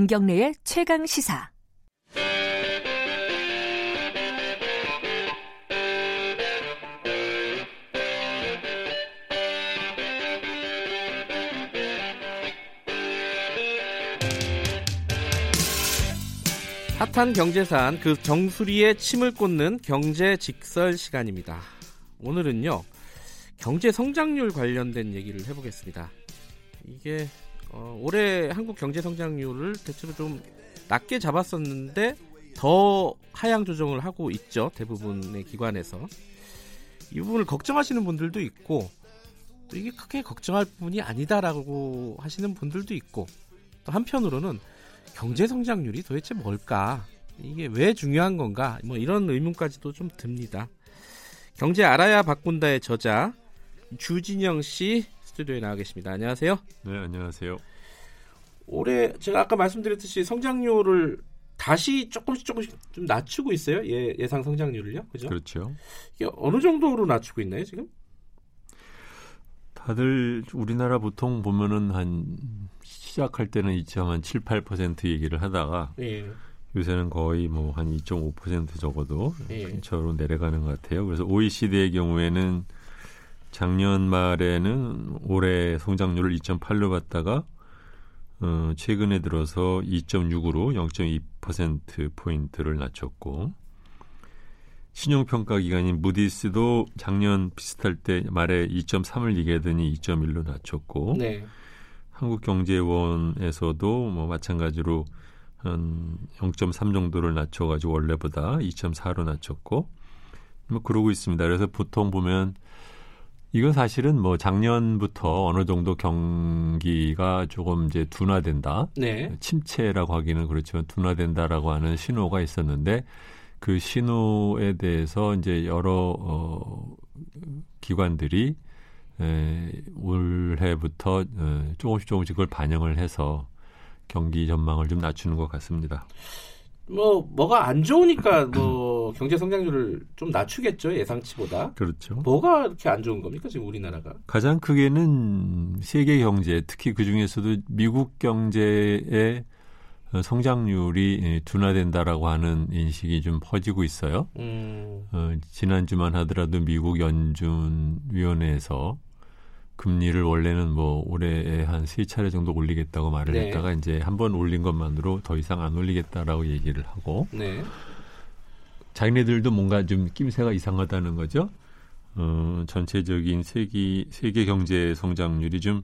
김경래의 최강 시사. 핫한 경제산 그 정수리에 침을 꽂는 경제 직설 시간입니다. 오늘은요 경제 성장률 관련된 얘기를 해보겠습니다. 이게 어, 올해 한국 경제 성장률을 대체로 좀 낮게 잡았었는데 더 하향 조정을 하고 있죠 대부분의 기관에서 이 부분을 걱정하시는 분들도 있고 또 이게 크게 걱정할 부분이 아니다라고 하시는 분들도 있고 또 한편으로는 경제 성장률이 도대체 뭘까? 이게 왜 중요한 건가? 뭐 이런 의문까지도 좀 듭니다. 경제 알아야 바꾼다의 저자 주진영 씨 스튜디오에 나와 계십니다. 안녕하세요. 네, 안녕하세요. 올해 제가 아까 말씀드렸듯이 성장률을 다시 조금씩 조금씩 좀 낮추고 있어요. 예, 예상 성장률을요. 그죠? 그렇죠. 이게 어느 정도로 낮추고 있나요, 지금? 다들 우리나라 보통 보면은 한 시작할 때는 2.7, 8% 얘기를 하다가 예. 요새는 거의 뭐 한 2.5% 적어도 예. 근처로 내려가는 것 같아요. 그래서 OECD의 경우에는 작년 말에는 올해 성장률을 2.8로 봤다가 어, 최근에 들어서 2.6으로 0.2% 포인트를 낮췄고 신용평가 기관인 무디스도 작년 비슷할 때 말에 2.3을 얘기하더니 2.1로 낮췄고 네. 한국경제원에서도 뭐 마찬가지로 한 0.3 정도를 낮춰가지고 원래보다 2.4로 낮췄고 뭐 그러고 있습니다. 그래서 보통 보면 이건 사실은 뭐 작년부터 어느 정도 경기가 조금 이제 둔화된다. 네. 침체라고 하기는 그렇지만 둔화된다라고 하는 신호가 있었는데 그 신호에 대해서 이제 여러 어, 기관들이 에, 올해부터 에, 조금씩 조금씩 그걸 반영을 해서 경기 전망을 좀 낮추는 것 같습니다. 뭐 뭐가 안 좋으니까 뭐 경제 성장률을 좀 낮추겠죠 예상치보다. 그렇죠. 뭐가 이렇게 안 좋은 겁니까 지금 우리나라가? 가장 크게는 세계 경제, 특히 그 중에서도 미국 경제의 성장률이 둔화된다라고 하는 인식이 좀 퍼지고 있어요. 음, 어, 지난주만 하더라도 미국 연준위원회에서 금리를 원래는 뭐 올해에 한 세 차례 정도 올리겠다고 말을 네. 했다가 이제 한 번 올린 것만으로 더 이상 안 올리겠다라고 얘기를 하고 네. 자기네들도 뭔가 좀 낌새가 이상하다는 거죠. 어, 전체적인 세계 세계 경제 성장률이 좀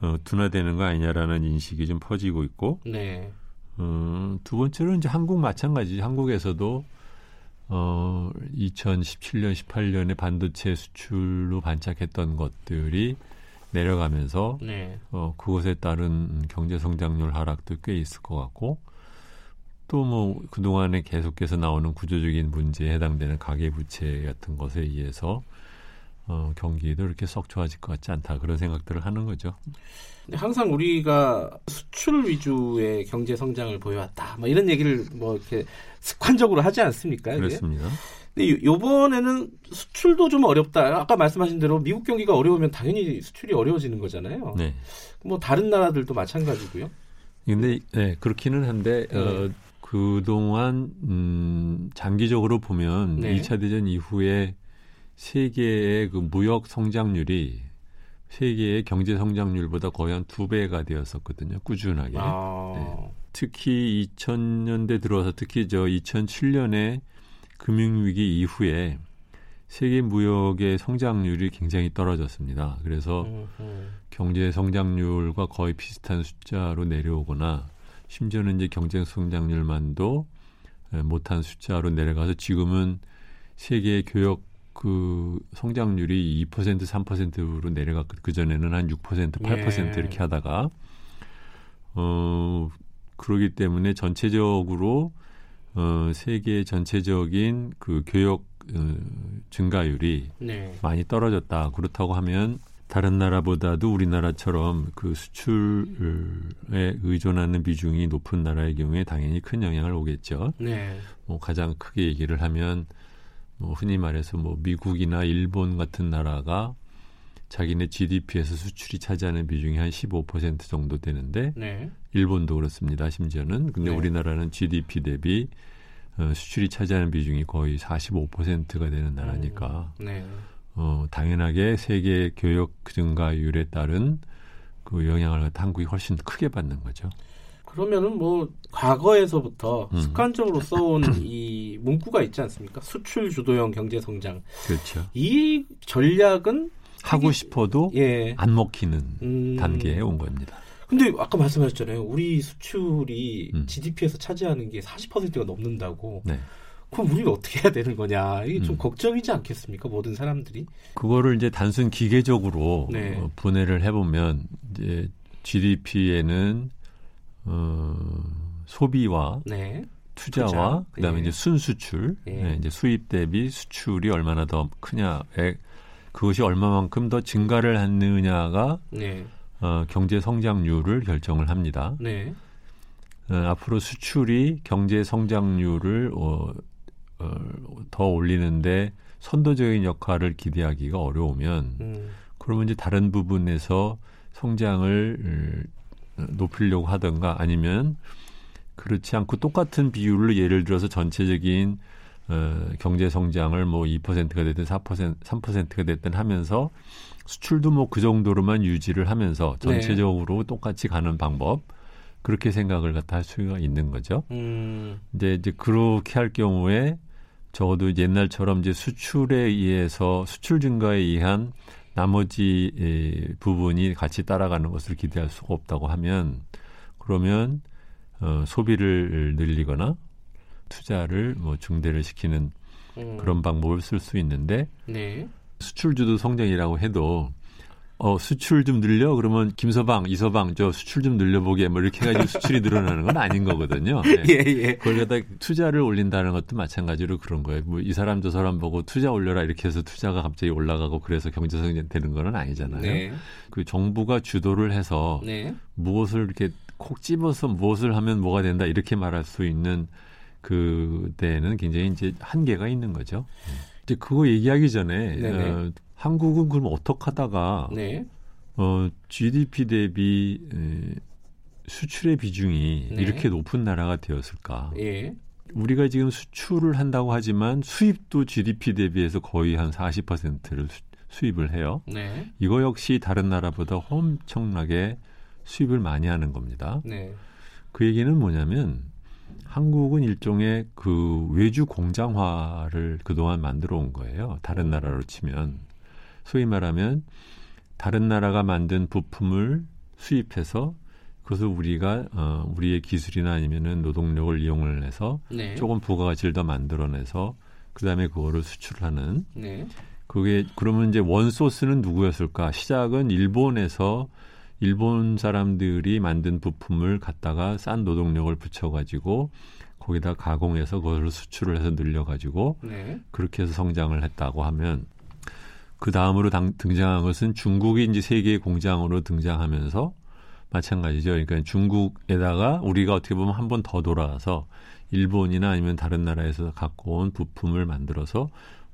어, 둔화되는 거 아니냐라는 인식이 좀 퍼지고 있고 네. 어, 두 번째로는 이제 한국 마찬가지. 한국에서도 어, 2017년, 18년에 반도체 수출로 반짝했던 것들이 내려가면서 네. 어, 그것에 따른 경제 성장률 하락도 꽤 있을 것 같고 또 뭐 그동안에 계속해서 나오는 구조적인 문제에 해당되는 가계 부채 같은 것에 의해서 어, 경기도 이렇게 썩 좋아질 것 같지 않다 그런 생각들을 하는 거죠. 항상 우리가 수출 위주의 경제 성장을 보여왔다. 뭐 이런 얘기를 뭐 이렇게 습관적으로 하지 않습니까? 이게? 그렇습니다. 근데 요- 요번에는 수출도 좀 어렵다. 아까 말씀하신 대로 미국 경기가 어려우면 당연히 수출이 어려워지는 거잖아요. 네. 뭐 다른 나라들도 마찬가지고요. 근데 네, 그렇기는 한데 네. 어, 그동안 음, 장기적으로 보면 네. 2차 대전 이후에 세계의 그 무역 성장률이 세계의 경제 성장률보다 거의 한 두 배가 되었었거든요. 꾸준하게. 아, 네. 특히 2000년대 들어와서 특히 저 2007년에 금융위기 이후에 세계 무역의 성장률이 굉장히 떨어졌습니다. 그래서 음, 음. 경제 성장률과 거의 비슷한 숫자로 내려오거나 심지어는 이제 경제 성장률만도 에, 못한 숫자로 내려가서 지금은 세계 교역 그 성장률이 2% 3%로 내려갔고 그 전에는 한 6% 8% 예. 이렇게 하다가 어 그러기 때문에 전체적으로 어 세계 전체적인 그 교역 어, 증가율이 네. 많이 떨어졌다. 그렇다고 하면 다른 나라보다도 우리나라처럼 그 수출에 의존하는 비중이 높은 나라의 경우에 당연히 큰 영향을 오겠죠. 네. 뭐 가장 크게 얘기를 하면 뭐 흔히 말해서 뭐 미국이나 일본 같은 나라가 자기네 GDP에서 수출이 차지하는 비중이 한 15% 정도 되는데 네. 일본도 그렇습니다. 심지어는 근데 네. 우리나라는 GDP 대비 어, 수출이 차지하는 비중이 거의 45%가 되는 나라니까 네. 어, 당연하게 세계 교역 증가율에 따른 그 영향을 한국이 훨씬 크게 받는 거죠. 그러면은 뭐 과거에서부터 음. 습관적으로 써온 이 문구가 있지 않습니까? 수출 주도형 경제 성장. 그렇죠. 이 전략은 하고 싶어도 예. 안 먹히는 음, 단계에 온 겁니다. 근데 아까 말씀하셨잖아요. 우리 수출이 음. GDP에서 차지하는 게 40%가 넘는다고. 네. 그럼 우리는 어떻게 해야 되는 거냐? 이게 좀 음. 걱정이지 않겠습니까? 모든 사람들이. 그거를 이제 단순 기계적으로 네. 어, 분해를 해보면 이제 GDP에는 어, 소비와 네. 투자와 투자, 그다음에 예. 이제 순수출, 예. 네, 이제 수입 대비 수출이 얼마나 더 크냐에 그것이 얼마만큼 더 증가를 하느냐가 네. 어, 경제 성장률을 결정을 합니다. 네. 어, 앞으로 수출이 경제 성장률을 어, 어, 더 올리는데 선도적인 역할을 기대하기가 어려우면 음. 그러면 이제 다른 부분에서 성장을 어, 높이려고 하던가 아니면 그렇지 않고 똑같은 비율로 예를 들어서 전체적인 어, 경제 성장을 뭐 2%가 됐든 4% 3%가 됐든 하면서 수출도 뭐 그 정도로만 유지를 하면서 네. 전체적으로 똑같이 가는 방법 그렇게 생각을 갖다 할 수가 있는 거죠. 음. 근데 이제 그렇게 할 경우에 적어도 옛날처럼 이제 수출에 의해서 수출 증가에 의한 나머지 에, 부분이 같이 따라가는 것을 기대할 수가 없다고 하면 그러면 어, 소비를 늘리거나 투자를 뭐 중대를 시키는 음. 그런 방법을 쓸 수 있는데 네. 수출 주도 성장이라고 해도 어 수출 좀 늘려 그러면 김서방 이서방 저 수출 좀 늘려보게 뭐 이렇게 해가지고 수출이 늘어나는 건 아닌 거거든요. 네. 예, 예. 그걸 갖다 투자를 올린다는 것도 마찬가지로 그런 거예요. 뭐 이 사람 저 사람 보고 투자 올려라 이렇게 해서 투자가 갑자기 올라가고 그래서 경제 성장 되는 건 아니잖아요. 네. 그 정부가 주도를 해서 네. 무엇을 이렇게 콕 집어서 무엇을 하면 뭐가 된다 이렇게 말할 수 있는 그 때에는 굉장히 이제 한계가 있는 거죠. 이제 그거 얘기하기 전에 네네. 어, 한국은 그럼 어떻게 하다가 네. 어, GDP 대비 에, 수출의 비중이 네. 이렇게 높은 나라가 되었을까? 예. 우리가 지금 수출을 한다고 하지만 수입도 GDP 대비해서 거의 한 40%를 수, 수입을 해요. 네. 이거 역시 다른 나라보다 엄청나게 수입을 많이 하는 겁니다. 네. 그 얘기는 뭐냐면 한국은 일종의 그 외주 공장화를 그동안 만들어 온 거예요. 다른 나라로 치면. 소위 말하면 다른 나라가 만든 부품을 수입해서 그것을 우리가 어, 우리의 기술이나 아니면은 노동력을 이용을 해서 네. 조금 부가가치를 더 만들어내서 그다음에 그거를 수출하는 네. 그게 그러면 이제 원소스는 누구였을까? 시작은 일본에서 일본 사람들이 만든 부품을 갖다가 싼 노동력을 붙여가지고 거기다 가공해서 그것을 수출을 해서 늘려가지고 네. 그렇게 해서 성장을 했다고 하면 그 다음으로 당- 등장한 것은 중국이 이제 세계의 공장으로 등장하면서 마찬가지죠. 그러니까 중국에다가 우리가 어떻게 보면 한 번 더 돌아가서 일본이나 아니면 다른 나라에서 갖고 온 부품을 만들어서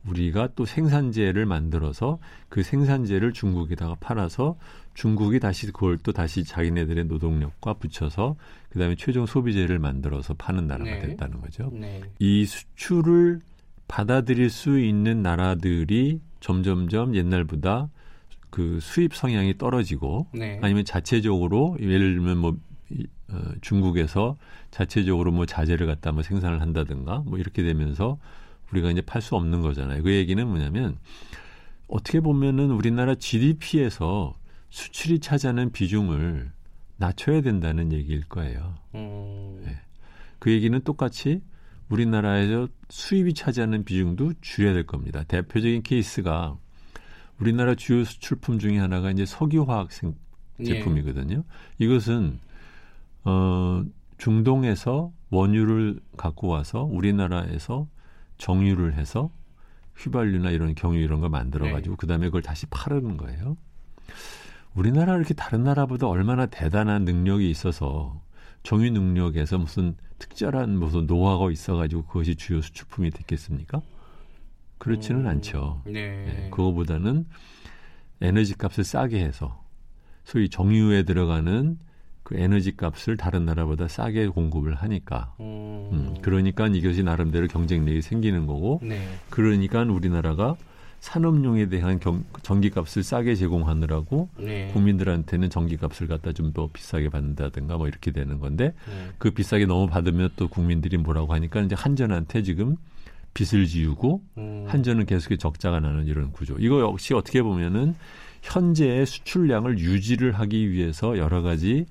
우리가 또 생산재를 만들어서 그 생산재를 중국에다가 팔아서 중국이 다시 그걸 또 다시 자기네들의 노동력과 붙여서 그다음에 최종 소비재를 만들어서 파는 나라가 네. 됐다는 거죠. 네. 이 수출을 받아들일 수 있는 나라들이 점점점 옛날보다 그 수입 성향이 떨어지고 네. 아니면 자체적으로 예를 들면 뭐 이, 어, 중국에서 자체적으로 뭐 자재를 갖다 뭐 생산을 한다든가 뭐 이렇게 되면서 우리가 이제 팔 수 없는 거잖아요. 그 얘기는 뭐냐면 어떻게 보면은 우리나라 GDP에서 수출이 차지하는 비중을 낮춰야 된다는 얘기일 거예요. 음. 네. 그 얘기는 똑같이 우리나라에서 수입이 차지하는 비중도 줄여야 될 겁니다. 대표적인 케이스가 우리나라 주요 수출품 중에 하나가 이제 석유화학 생 예. 제품이거든요. 이것은 어 중동에서 원유를 갖고 와서 우리나라에서 정유를 해서 휘발유나 이런 경유 이런 걸 만들어 가지고 네. 그다음에 그걸 다시 파는 거예요. 우리나라 이렇게 다른 나라보다 얼마나 대단한 능력이 있어서 정유 능력에서 무슨 특별한 무슨 노하우가 있어가지고 그것이 주요 수출품이 됐겠습니까? 그렇지는 음. 않죠. 네. 네, 그거보다는 에너지 값을 싸게 해서 소위 정유에 들어가는 그 에너지 값을 다른 나라보다 싸게 공급을 하니까 음. 음, 그러니까 이것이 나름대로 경쟁력이 생기는 거고 네. 그러니까 우리나라가 산업용에 대한 경, 전기값을 싸게 제공하느라고 네. 국민들한테는 전기값을 갖다 좀 더 비싸게 받는다든가 뭐 이렇게 되는 건데 네. 그 비싸게 너무 받으면 또 국민들이 뭐라고 하니까 이제 한전한테 지금 빚을 지우고 음. 한전은 계속 적자가 나는 이런 구조. 이거 역시 어떻게 보면은 현재의 수출량을 유지를 하기 위해서 여러 가지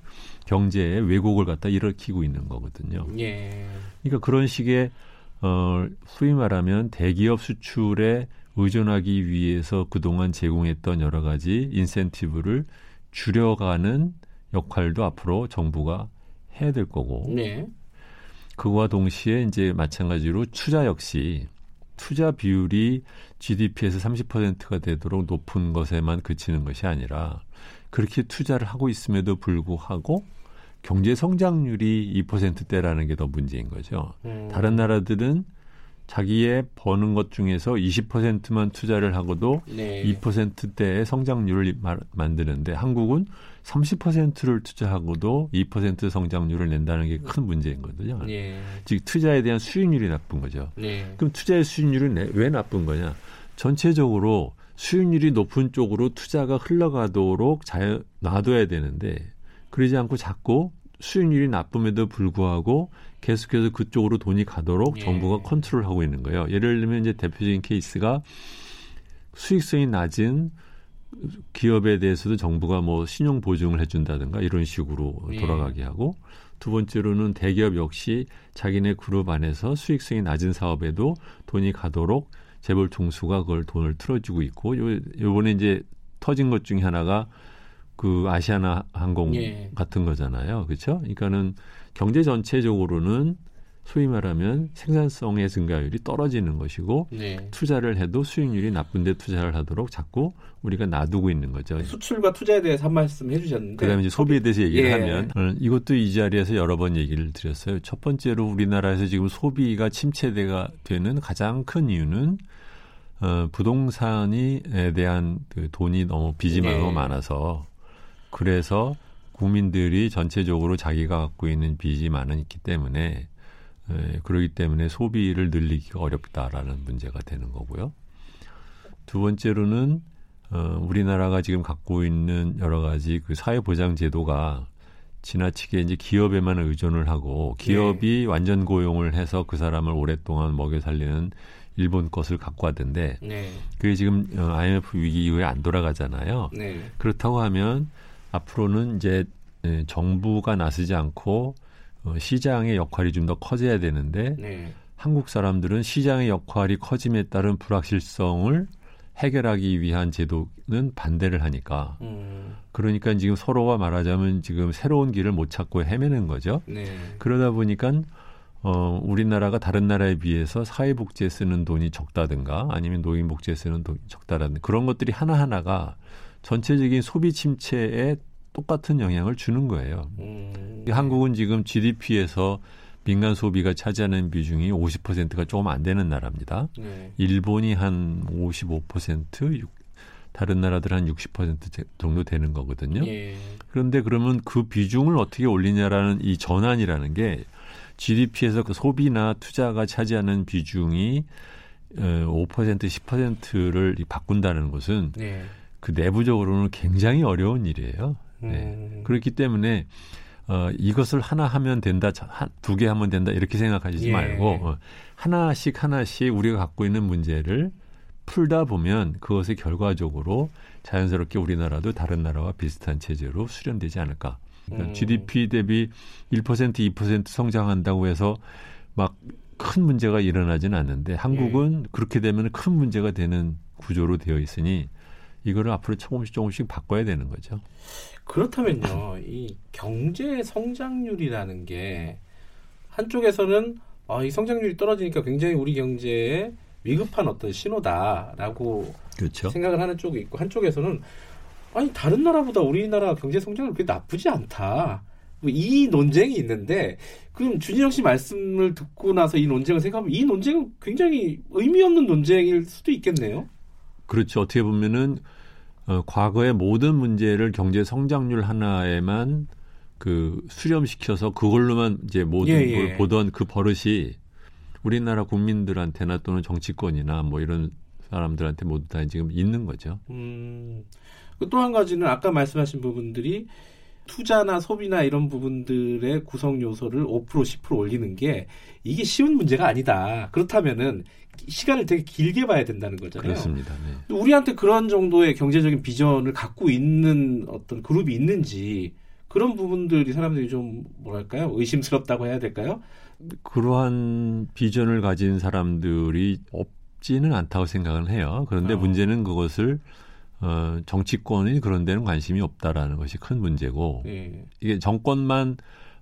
경제의 왜곡을 갖다 일으키고 있는 거거든요. 예. 그러니까 그런 식의 어 소위 말하면 대기업 수출에 의존하기 위해서 그동안 제공했던 여러 가지 인센티브를 줄여가는 역할도 앞으로 정부가 해야 될 거고 네. 그와 동시에 이제 마찬가지로 투자 역시 투자 비율이 GDP에서 30%가 되도록 높은 것에만 그치는 것이 아니라 그렇게 투자를 하고 있음에도 불구하고 경제 성장률이 2%대라는 게 더 문제인 거죠. 음. 다른 나라들은 자기의 버는 것 중에서 20%만 투자를 하고도 네. 2%대의 성장률을 마- 만드는데 한국은 30%를 투자하고도 2% 성장률을 낸다는 게 큰 문제인 거거든요. 네. 즉 투자에 대한 수익률이 나쁜 거죠. 네. 그럼 투자의 수익률은 내- 왜 나쁜 거냐? 전체적으로 수익률이 높은 쪽으로 투자가 흘러가도록 잘 놔둬야 되는데 그러지 않고 자꾸 수익률이 나쁨에도 불구하고 계속해서 그쪽으로 돈이 가도록 예. 정부가 컨트롤하고 있는 거예요. 예를 들면 이제 대표적인 케이스가 수익성이 낮은 기업에 대해서도 정부가 뭐 신용 보증을 해준다든가 이런 식으로 예. 돌아가게 하고 두 번째로는 대기업 역시 자기네 그룹 안에서 수익성이 낮은 사업에도 돈이 가도록 재벌 총수가 그걸 돈을 틀어주고 있고 요 요번에 이제 터진 것 중에 하나가 그 아시아나 항공 예. 같은 거잖아요. 그렇죠? 그러니까는 경제 전체적으로는 소위 말하면 생산성의 증가율이 떨어지는 것이고 네. 투자를 해도 수익률이 나쁜데 투자를 하도록 자꾸 우리가 놔두고 있는 거죠. 수출과 투자에 대해서 한 말씀 해주셨는데. 그다음에 이제 소비에 대해서 얘기를 예. 하면 어, 이것도 이 자리에서 여러 번 얘기를 드렸어요. 첫 번째로 우리나라에서 지금 소비가 침체가 되는 가장 큰 이유는 어, 부동산이에 대한 그 돈이 너무 빚이 네. 너무 많아서 그래서 국민들이 전체적으로 자기가 갖고 있는 빚이 많기 때문에 에, 그러기 때문에 소비를 늘리기가 어렵다라는 문제가 되는 거고요. 두 번째로는 어, 우리나라가 지금 갖고 있는 여러 가지 그 사회보장 제도가 지나치게 이제 기업에만 의존을 하고 기업이 완전 고용을 해서 그 사람을 오랫동안 먹여 살리는 일본 것을 갖고 왔던데 네. 그게 지금 어, IMF 위기 이후에 안 돌아가잖아요. 네. 그렇다고 하면 앞으로는 이제 에, 정부가 나서지 않고 어, 시장의 역할이 좀 더 커져야 되는데 네. 한국 사람들은 시장의 역할이 커짐에 따른 불확실성을 해결하기 위한 제도는 반대를 하니까 음. 그러니까 지금 서로가 말하자면 지금 새로운 길을 못 찾고 헤매는 거죠. 네. 그러다 보니까 어, 우리나라가 다른 나라에 비해서 사회복지에 쓰는 돈이 적다든가 아니면 노인복지에 쓰는 돈이 적다라는 그런 것들이 하나하나가 전체적인 소비 침체에 똑같은 영향을 주는 거예요. 음. 한국은 지금 GDP에서 민간 소비가 차지하는 비중이 50%가 조금 안 되는 나라입니다. 네. 일본이 한 55%, 육- 다른 나라들 한 60% 제- 정도 되는 거거든요. 예. 그런데 그러면 그 비중을 어떻게 올리냐라는 이 전환이라는 게 GDP에서 그 소비나 투자가 차지하는 비중이 어, 5% 10%를 바꾼다는 것은 네. 그 내부적으로는 굉장히 어려운 일이에요. 네. 음. 그렇기 때문에 어, 이것을 하나 하면 된다, 두 개 하면 된다 이렇게 생각하지 예. 말고 어, 하나씩 하나씩 우리가 갖고 있는 문제를 풀다 보면 그것이 결과적으로 자연스럽게 우리나라도 다른 나라와 비슷한 체제로 수련되지 않을까. 그러니까 음. GDP 대비 1% 2% 성장한다고 해서 막 큰 문제가 일어나지는 않는데 한국은 그렇게 되면 큰 문제가 되는 구조로 되어 있으니 이거를 앞으로 조금씩 조금씩 바꿔야 되는 거죠. 그렇다면요, 이 경제 성장률이라는 게 한쪽에서는 아, 이 성장률이 떨어지니까 굉장히 우리 경제에 위급한 어떤 신호다라고 그렇죠. 생각을 하는 쪽이 있고 한쪽에서는 아니 다른 나라보다 우리나라 경제 성장률 그렇게 나쁘지 않다. 뭐이 논쟁이 있는데 그럼 준희영 씨 말씀을 듣고 나서 이 논쟁을 생각하면 이 논쟁은 굉장히 의미 없는 논쟁일 수도 있겠네요. 그렇죠. 어떻게 보면은 어, 과거의 모든 문제를 경제 성장률 하나에만 그 수렴시켜서 그걸로만 이제 모든 예, 예. 걸 보던 그 버릇이 우리나라 국민들한테나 또는 정치권이나 뭐 이런 사람들한테 모두 다 지금 있는 거죠. 음, 또 한 가지는 아까 말씀하신 부분들이 투자나 소비나 이런 부분들의 구성 요소를 5% 10% 올리는 게 이게 쉬운 문제가 아니다. 그렇다면은 시간을 되게 길게 봐야 된다는 거잖아요. 그렇습니다. 네. 우리한테 그런 정도의 경제적인 비전을 갖고 있는 어떤 그룹이 있는지 그런 부분들이 사람들이 좀 뭐랄까요 의심스럽다고 해야 될까요? 그러한 비전을 가진 사람들이 없지는 않다고 생각을 해요. 그런데 어. 문제는 그것을 어, 정치권이 그런 데는 관심이 없다라는 것이 큰 문제고 예. 이게 정권만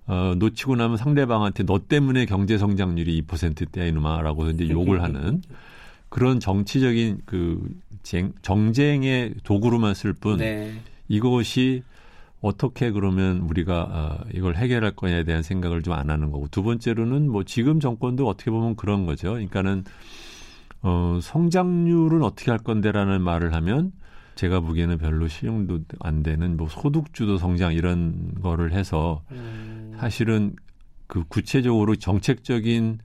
어, 놓치고 나면 상대방한테 너 때문에 경제 성장률이 2%대야 이놈아라고 이제 욕을 하는 그런 정치적인 그 쟁, 정쟁의 도구로만 쓸뿐 네. 이것이 어떻게 그러면 우리가 어, 이걸 해결할 거냐에 대한 생각을 좀 안 하는 거고 두 번째로는 뭐 지금 정권도 어떻게 보면 그런 거죠. 그러니까는 어, 성장률은 어떻게 할 건데라는 말을 하면 제가 보기에는 별로 실용도 안 되는 뭐 소득주도 성장 이런 거를 해서 음, 사실은 그 구체적으로 정책적인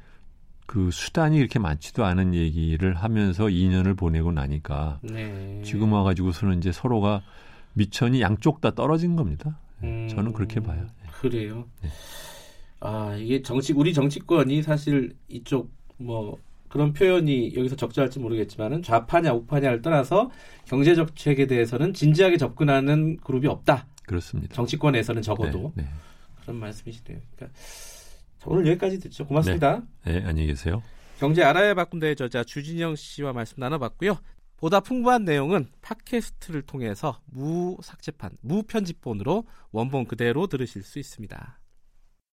그 수단이 이렇게 많지도 않은 얘기를 하면서 2년을 보내고 나니까 네. 지금 와가지고서는 이제 서로가 미천이 양쪽 다 떨어진 겁니다. 음, 저는 그렇게 봐요. 그래요. 네. 아 이게 정치 우리 정치권이 사실 이쪽 뭐 그런 표현이 여기서 적절할지 모르겠지만은 좌파냐 우파냐를 떠나서 경제 정책에 대해서는 진지하게 접근하는 그룹이 없다. 그렇습니다. 정치권에서는 적어도 네, 네. 그런 말씀이시네요. 그러니까 자, 오늘 여기까지 듣죠. 고맙습니다. 네, 안녕히 계세요. 경제 알아야 바꾼다의 저자 주진영 씨와 말씀 나눠봤고요. 보다 풍부한 내용은 팟캐스트를 통해서 무삭제판, 무편집본으로 원본 그대로 들으실 수 있습니다.